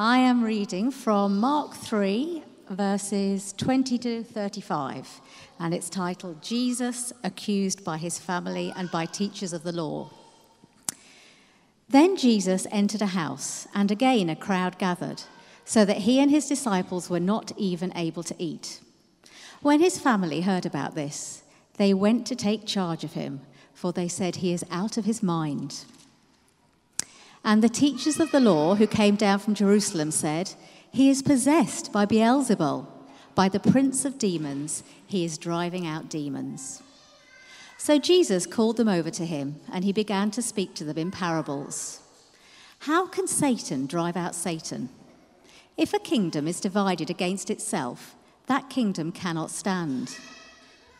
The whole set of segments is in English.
I am reading from Mark 3, verses 20 to 35, and it's titled Jesus Accused by His Family and by Teachers of the Law. Then Jesus entered a house, and again a crowd gathered, so that he and his disciples were not even able to eat. When his family heard about this, they went to take charge of him, for they said he is out of his mind. And the teachers of the law who came down from Jerusalem said, He is possessed by Beelzebul, by the prince of demons, he is driving out demons. So Jesus called them over to him, and he began to speak to them in parables. How can Satan drive out Satan? If a kingdom is divided against itself, that kingdom cannot stand.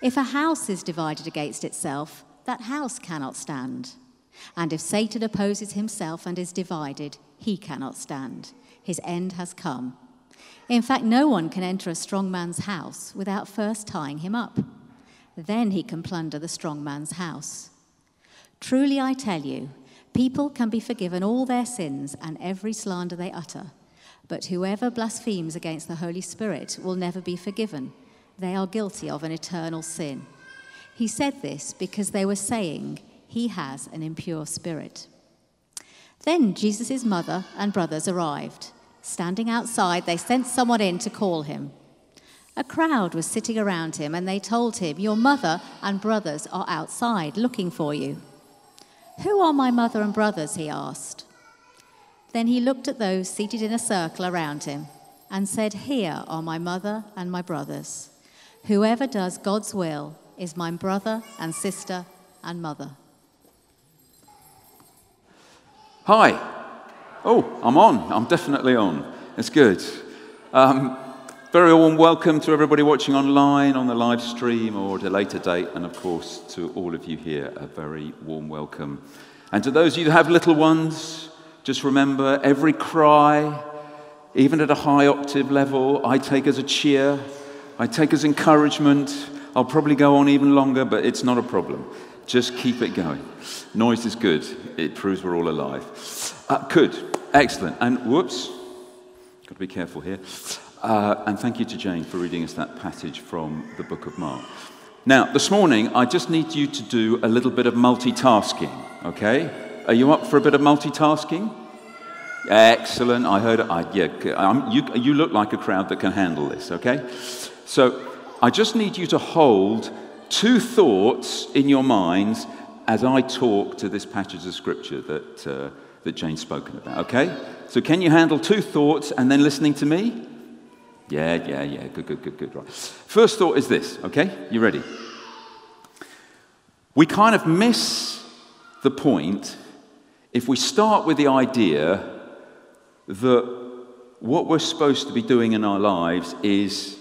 If a house is divided against itself, that house cannot stand. And if Satan opposes himself and is divided, he cannot stand. His end has come. In fact, no one can enter a strong man's house without first tying him up. Then he can plunder the strong man's house. Truly, I tell you, people can be forgiven all their sins and every slander they utter. But whoever blasphemes against the Holy Spirit will never be forgiven. They are guilty of an eternal sin. He said this because they were saying, He has an impure spirit. Then Jesus' mother and brothers arrived. Standing outside, they sent someone in to call him. A crowd was sitting around him, and they told him, Your mother and brothers are outside looking for you. Who are my mother and brothers? he asked. Then he looked at those seated in a circle around him and said, Here are my mother and my brothers. Whoever does God's will is my brother and sister and mother. Hi. Oh, I'm on. I'm definitely on. It's good. Um, very warm welcome to everybody watching online on the live stream or at a later date, and of course to all of you here, a very warm welcome. And to those of you who have little ones, just remember every cry, even at a high octave level, I take as a cheer, I take as encouragement. I'll probably go on even longer, but it's not a problem. Just keep it going. Noise is good, it proves we're all alive. Uh, good, excellent. And whoops, got to be careful here. Uh, and thank you to Jane for reading us that passage from the book of Mark. Now, this morning, I just need you to do a little bit of multitasking, okay? Are you up for a bit of multitasking? Excellent. I heard it. I, yeah, you, you look like a crowd that can handle this, okay? So I just need you to hold two thoughts in your minds as I talk to this passage of scripture that, uh, that Jane's spoken about, okay? So can you handle two thoughts and then listening to me? Yeah, yeah, yeah. Good, good, good, good. Right. First thought is this, okay? You ready? We kind of miss the point if we start with the idea that what we're supposed to be doing in our lives is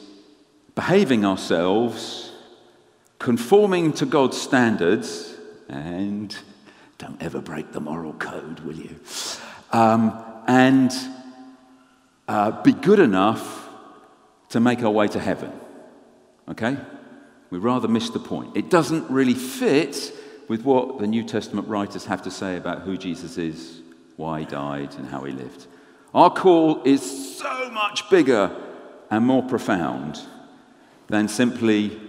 behaving ourselves, conforming to God's standards, and don't ever break the moral code, will you? Um, and uh, be good enough to make our way to heaven. Okay? We rather miss the point. It doesn't really fit with what the New Testament writers have to say about who Jesus is, why he died, and how he lived. Our call is so much bigger and more profound than simply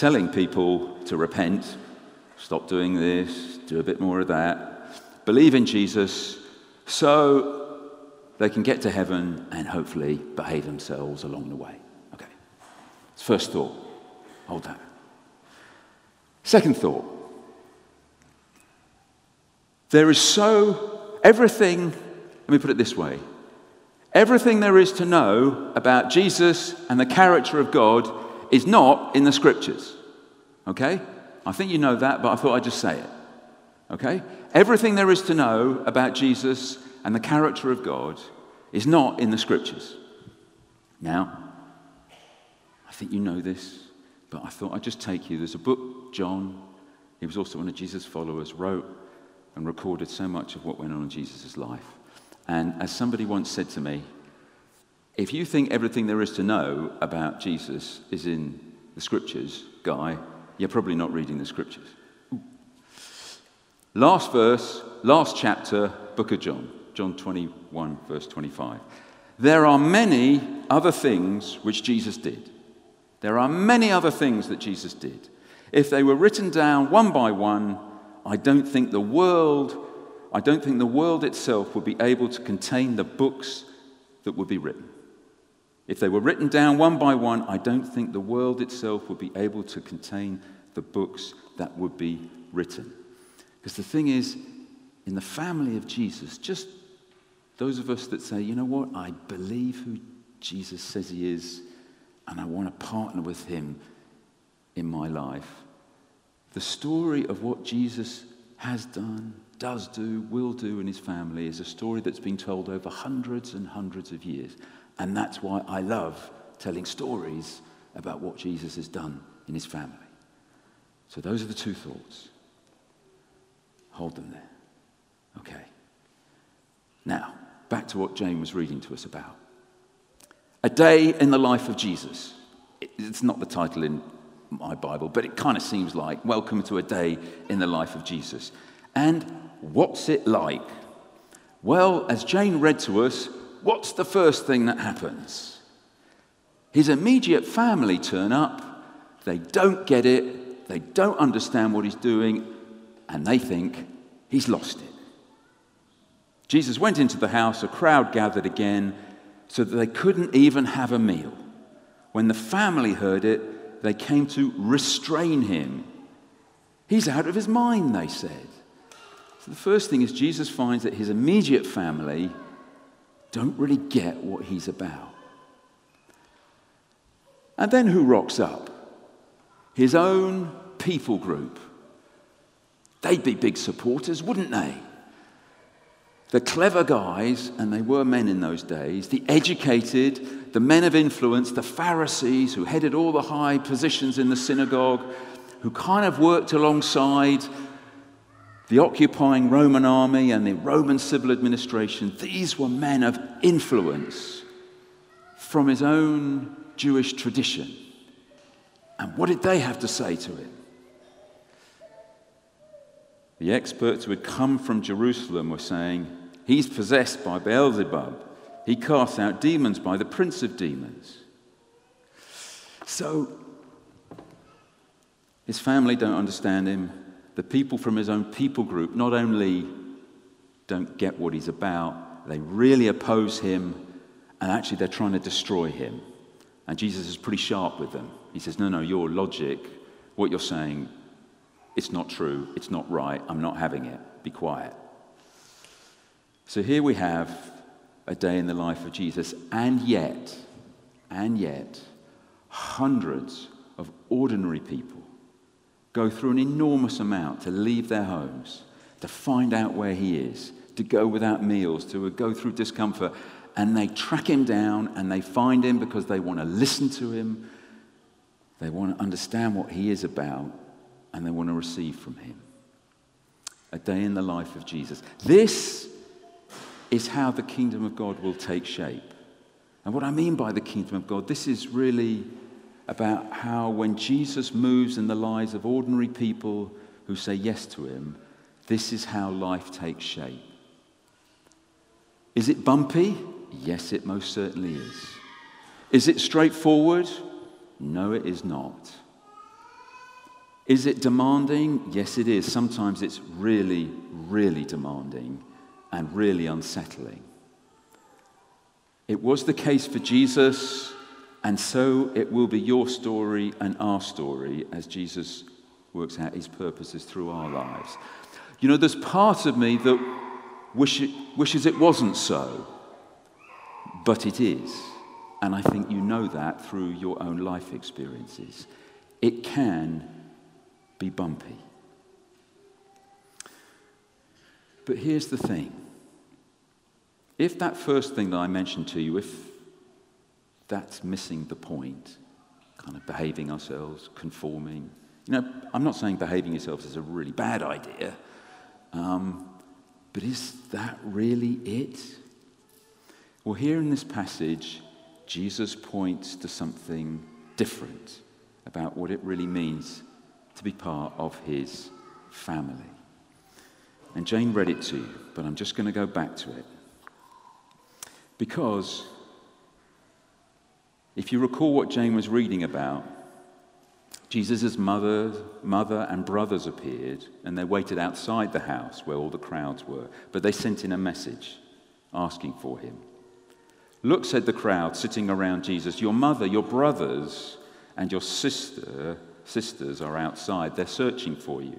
telling people to repent, stop doing this, do a bit more of that, believe in Jesus, so they can get to heaven and hopefully behave themselves along the way. Okay. First thought. Hold that. Second thought. There is so, everything, let me put it this way everything there is to know about Jesus and the character of God is not in the scriptures. Okay? I think you know that, but I thought I'd just say it. Okay? Everything there is to know about Jesus and the character of God is not in the scriptures. Now, I think you know this, but I thought I'd just take you. There's a book, John, he was also one of Jesus' followers, wrote and recorded so much of what went on in Jesus' life. And as somebody once said to me, if you think everything there is to know about Jesus is in the scriptures, Guy, you're probably not reading the scriptures. Last verse, last chapter, book of John. John 21, verse 25. There are many other things which Jesus did. There are many other things that Jesus did. If they were written down one by one, I don't think the world, I don't think the world itself would be able to contain the books that would be written. If they were written down one by one, I don't think the world itself would be able to contain the books that would be written. Because the thing is, in the family of Jesus, just those of us that say, you know what, I believe who Jesus says he is, and I want to partner with him in my life. The story of what Jesus has done, does do, will do in his family is a story that's been told over hundreds and hundreds of years. And that's why I love telling stories about what Jesus has done in his family. So those are the two thoughts. Hold them there. Okay. Now, back to what Jane was reading to us about. A day in the life of Jesus. It's not the title in my Bible, but it kind of seems like Welcome to a Day in the Life of Jesus. And what's it like? Well, as Jane read to us, what's the first thing that happens? His immediate family turn up, they don't get it, they don't understand what he's doing, and they think he's lost it. Jesus went into the house, a crowd gathered again, so that they couldn't even have a meal. When the family heard it, they came to restrain him. He's out of his mind, they said. So the first thing is Jesus finds that his immediate family don't really get what he's about. And then who rocks up? His own people group. They'd be big supporters, wouldn't they? The clever guys, and they were men in those days, the educated, the men of influence, the Pharisees who headed all the high positions in the synagogue, who kind of worked alongside the occupying Roman army and the Roman civil administration, these were men of influence from his own Jewish tradition. And what did they have to say to it? The experts who had come from Jerusalem were saying, He's possessed by Beelzebub. He casts out demons by the prince of demons. So, his family don't understand him. The people from his own people group not only don't get what he's about, they really oppose him, and actually they're trying to destroy him. And Jesus is pretty sharp with them. He says, No, no, your logic, what you're saying, it's not true, it's not right, I'm not having it. Be quiet. So here we have a day in the life of Jesus, and yet, and yet, hundreds of ordinary people go through an enormous amount to leave their homes, to find out where he is, to go without meals, to go through discomfort, and they track him down and they find him because they want to listen to him, they want to understand what he is about, and they want to receive from him. A day in the life of Jesus. This is how the kingdom of God will take shape. And what I mean by the kingdom of God, this is really about how when Jesus moves in the lives of ordinary people who say yes to him, this is how life takes shape. Is it bumpy? Yes, it most certainly is. Is it straightforward? No, it is not. Is it demanding? Yes, it is. Sometimes it's really, really demanding and really unsettling. It was the case for Jesus, and so it will be your story and our story as Jesus works out his purposes through our lives. You know, there's part of me that wish it, wishes it wasn't so, but it is. And I think you know that through your own life experiences. It can be bumpy. But here's the thing if that first thing that I mentioned to you, if that's missing the point, kind of behaving ourselves, conforming, you know, I'm not saying behaving yourselves is a really bad idea, um, but is that really it? Well, here in this passage, Jesus points to something different about what it really means to be part of his family. And Jane read it to you, but I'm just going to go back to it. Because if you recall what Jane was reading about, Jesus' mother, mother and brothers appeared, and they waited outside the house where all the crowds were. But they sent in a message asking for him. Look, said the crowd sitting around Jesus, your mother, your brothers, and your sister, sisters are outside. They're searching for you.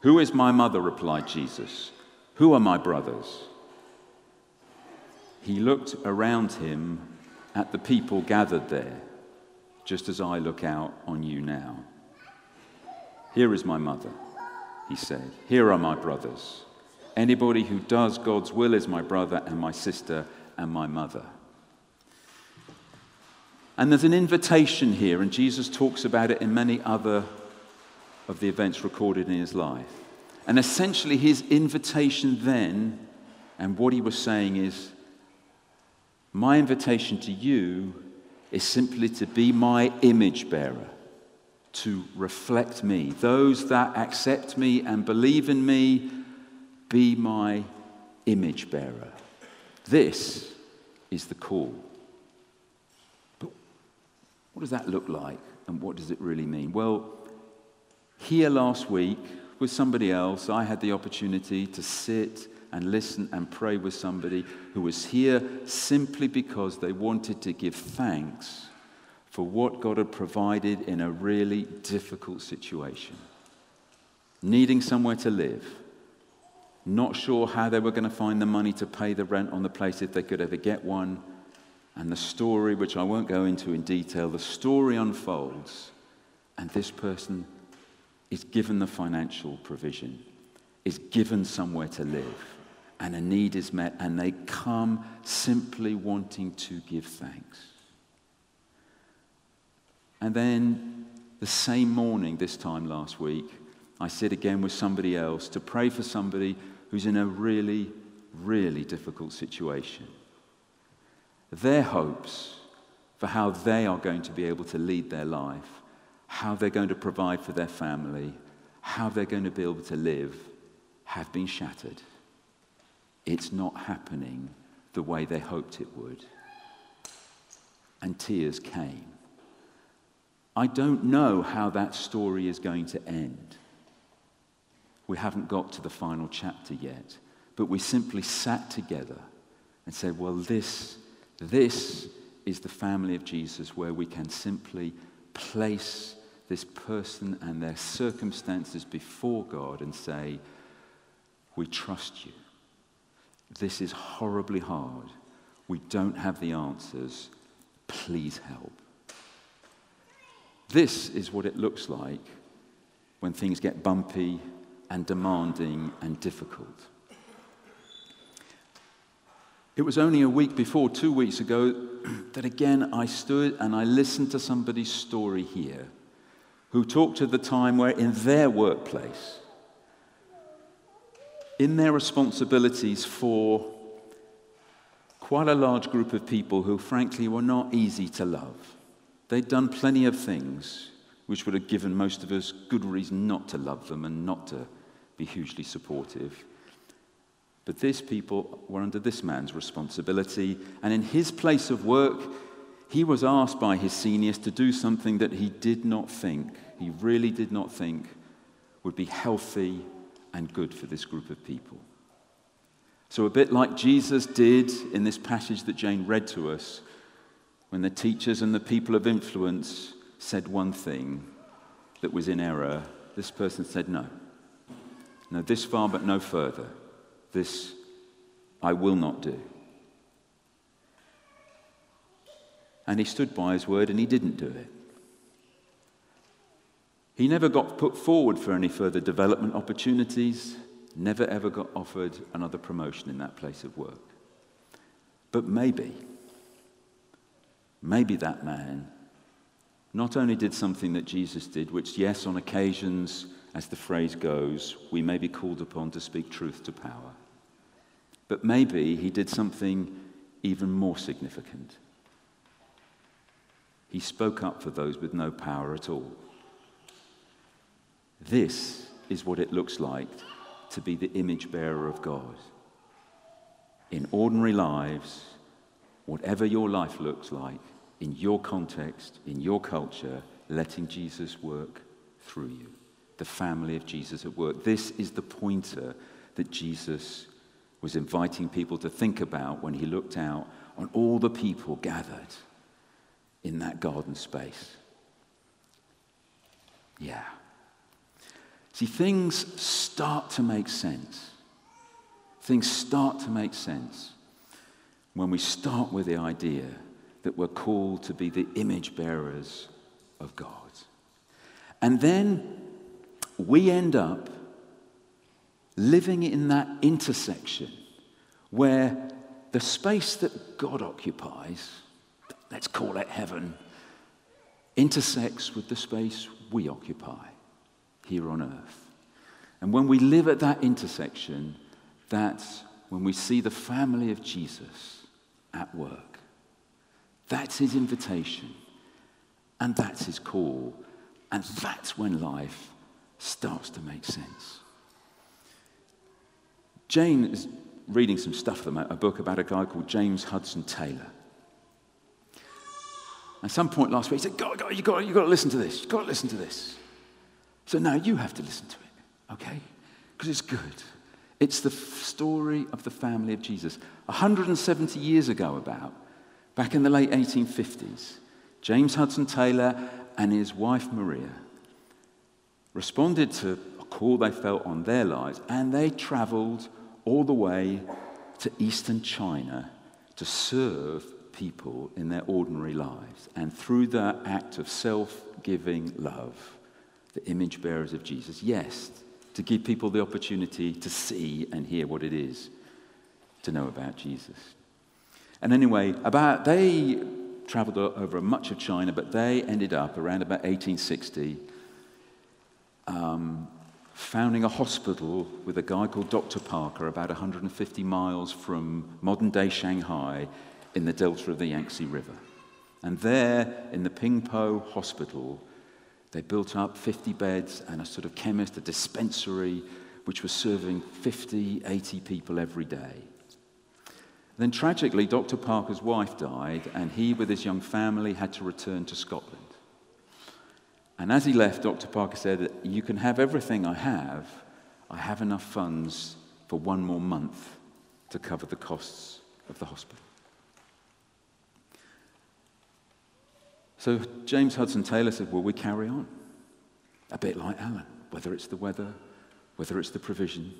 Who is my mother? replied Jesus. Who are my brothers? He looked around him at the people gathered there just as I look out on you now. Here is my mother, he said. Here are my brothers. Anybody who does God's will is my brother and my sister and my mother. And there's an invitation here, and Jesus talks about it in many other of the events recorded in his life. And essentially, his invitation then, and what he was saying is, My invitation to you is simply to be my image bearer, to reflect me. Those that accept me and believe in me, be my image bearer. This is the call. But what does that look like and what does it really mean? Well, here last week with somebody else, I had the opportunity to sit and listen and pray with somebody who was here simply because they wanted to give thanks for what God had provided in a really difficult situation. Needing somewhere to live, not sure how they were going to find the money to pay the rent on the place if they could ever get one. And the story, which I won't go into in detail, the story unfolds, and this person is given the financial provision, is given somewhere to live and a need is met, and they come simply wanting to give thanks. And then the same morning, this time last week, I sit again with somebody else to pray for somebody who's in a really, really difficult situation. Their hopes for how they are going to be able to lead their life, how they're going to provide for their family, how they're going to be able to live, have been shattered it's not happening the way they hoped it would. And tears came. I don't know how that story is going to end. We haven't got to the final chapter yet, but we simply sat together and said, well, this, this is the family of Jesus where we can simply place this person and their circumstances before God and say, we trust you. This is horribly hard. We don't have the answers. Please help. This is what it looks like when things get bumpy and demanding and difficult. It was only a week before, two weeks ago, that again I stood and I listened to somebody's story here who talked of the time where in their workplace, in their responsibilities for quite a large group of people who, frankly, were not easy to love. They'd done plenty of things which would have given most of us good reason not to love them and not to be hugely supportive. But these people were under this man's responsibility, and in his place of work, he was asked by his seniors to do something that he did not think, he really did not think, would be healthy and good for this group of people. So, a bit like Jesus did in this passage that Jane read to us, when the teachers and the people of influence said one thing that was in error, this person said, No. No, this far, but no further. This I will not do. And he stood by his word and he didn't do it. He never got put forward for any further development opportunities, never ever got offered another promotion in that place of work. But maybe, maybe that man not only did something that Jesus did, which, yes, on occasions, as the phrase goes, we may be called upon to speak truth to power, but maybe he did something even more significant. He spoke up for those with no power at all. This is what it looks like to be the image bearer of God. In ordinary lives, whatever your life looks like, in your context, in your culture, letting Jesus work through you. The family of Jesus at work. This is the pointer that Jesus was inviting people to think about when he looked out on all the people gathered in that garden space. Yeah. See, things start to make sense. Things start to make sense when we start with the idea that we're called to be the image bearers of God. And then we end up living in that intersection where the space that God occupies, let's call it heaven, intersects with the space we occupy here on earth. And when we live at that intersection, that's when we see the family of Jesus at work. That's his invitation, and that's his call, and that's when life starts to make sense. Jane is reading some stuff, a book about a guy called James Hudson Taylor. At some point last week, he said, God, God, you got, you got to listen to this. You've got to listen to this. So now you have to listen to it, okay? Because it's good. It's the story of the family of Jesus. 170 years ago, about, back in the late 1850s, James Hudson Taylor and his wife Maria responded to a call they felt on their lives, and they traveled all the way to eastern China to serve people in their ordinary lives. And through that act of self giving love, the image bearers of Jesus, yes, to give people the opportunity to see and hear what it is to know about Jesus. And anyway, about they traveled over much of China, but they ended up around about 1860 um, founding a hospital with a guy called Dr. Parker about 150 miles from modern day Shanghai in the delta of the Yangtze River. And there, in the Ningpo Hospital, they built up 50 beds and a sort of chemist, a dispensary, which was serving 50, 80 people every day. Then tragically, Dr. Parker's wife died, and he, with his young family, had to return to Scotland. And as he left, Dr. Parker said, You can have everything I have. I have enough funds for one more month to cover the costs of the hospital. So James Hudson Taylor said, Will we carry on. A bit like Alan, whether it's the weather, whether it's the provision,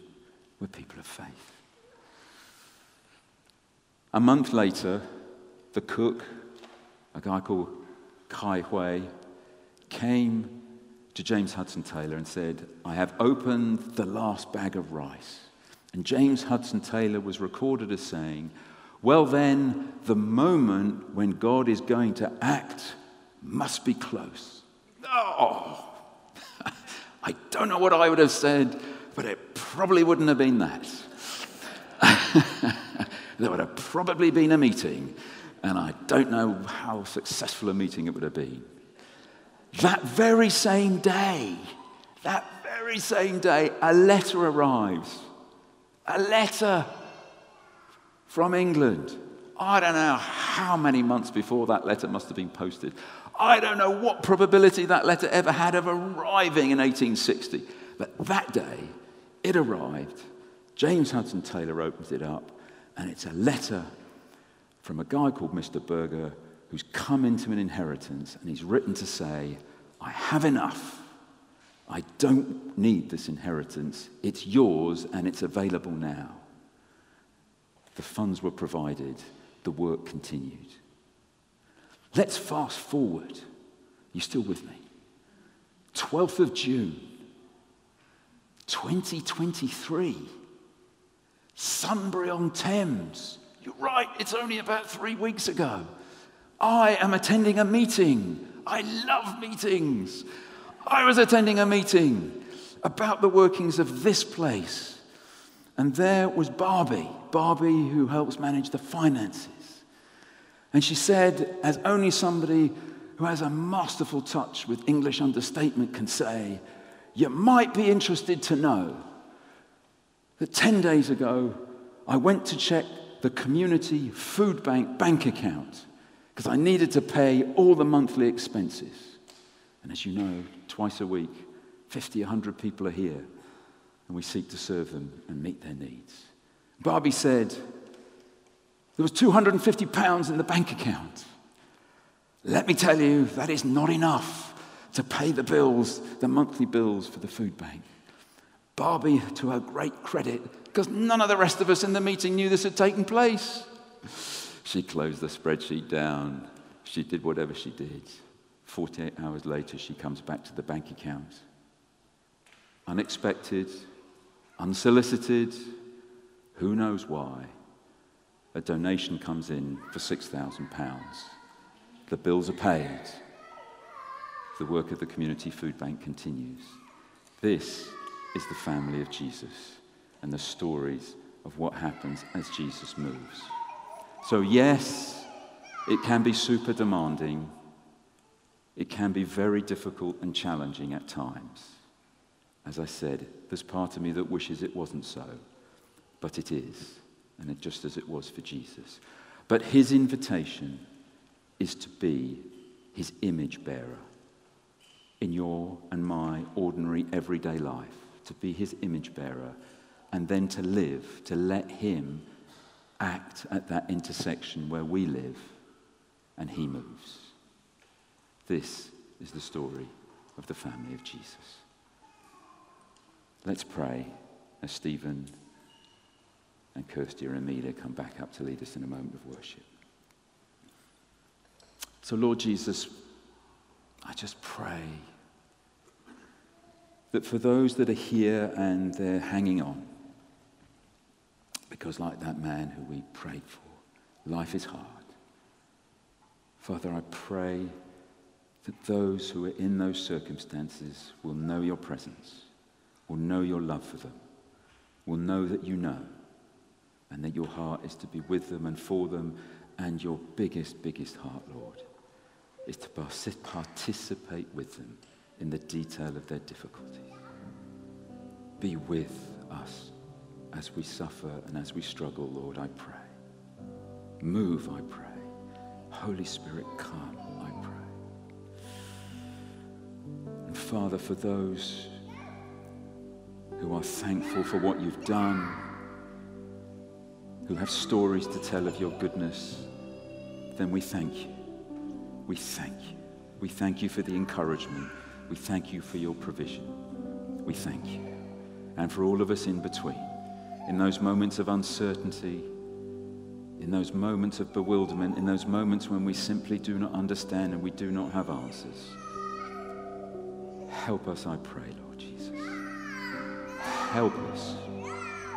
we're people of faith. A month later, the cook, a guy called Kai Hui, came to James Hudson Taylor and said, I have opened the last bag of rice. And James Hudson Taylor was recorded as saying, Well, then, the moment when God is going to act must be close. Oh, I don't know what I would have said, but it probably wouldn't have been that. there would have probably been a meeting, and I don't know how successful a meeting it would have been. That very same day, that very same day, a letter arrives. A letter from England. I don't know how many months before that letter must have been posted. I don't know what probability that letter ever had of arriving in 1860. But that day, it arrived. James Hudson Taylor opens it up, and it's a letter from a guy called Mr. Berger who's come into an inheritance and he's written to say, I have enough. I don't need this inheritance. It's yours and it's available now. The funds were provided, the work continued. Let's fast forward. You still with me? 12th of June, 2023. Sunbury on Thames. You're right, it's only about three weeks ago. I am attending a meeting. I love meetings. I was attending a meeting about the workings of this place. And there was Barbie, Barbie who helps manage the finances. And she said, as only somebody who has a masterful touch with English understatement can say, you might be interested to know that 10 days ago, I went to check the community food bank bank account because I needed to pay all the monthly expenses. And as you know, twice a week, 50, 100 people are here, and we seek to serve them and meet their needs. Barbie said, There was 250 pounds in the bank account. Let me tell you, that is not enough to pay the bills, the monthly bills for the food bank. Barbie, to her great credit, because none of the rest of us in the meeting knew this had taken place. She closed the spreadsheet down. She did whatever she did. 48 hours later, she comes back to the bank account. Unexpected, unsolicited, who knows why, a donation comes in for £6,000. The bills are paid. The work of the Community Food Bank continues. This is the family of Jesus and the stories of what happens as Jesus moves. So, yes, it can be super demanding. It can be very difficult and challenging at times. As I said, there's part of me that wishes it wasn't so, but it is, and just as it was for Jesus. But his invitation is to be his image bearer in your and my ordinary everyday life, to be his image bearer and then to live, to let Him act at that intersection where we live and He moves. This is the story of the family of Jesus. Let's pray as Stephen and Kirsty and Amelia come back up to lead us in a moment of worship. So, Lord Jesus, I just pray that for those that are here and they're hanging on, because, like that man who we prayed for, life is hard. Father, I pray that those who are in those circumstances will know your presence, will know your love for them, will know that you know, and that your heart is to be with them and for them, and your biggest, biggest heart, Lord, is to participate with them in the detail of their difficulties. Be with us as we suffer and as we struggle, Lord, I pray. Move, I pray. Holy Spirit, come, I pray. And Father, for those who are thankful for what you've done, who have stories to tell of your goodness, then we thank you. We thank you. We thank you for the encouragement. We thank you for your provision. We thank you. And for all of us in between in those moments of uncertainty, in those moments of bewilderment, in those moments when we simply do not understand and we do not have answers. Help us, I pray, Lord Jesus. Help us.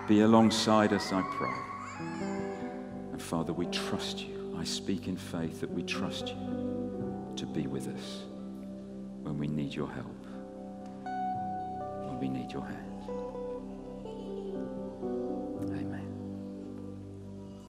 Be alongside us, I pray. And Father, we trust you. I speak in faith that we trust you to be with us when we need your help, when we need your hand.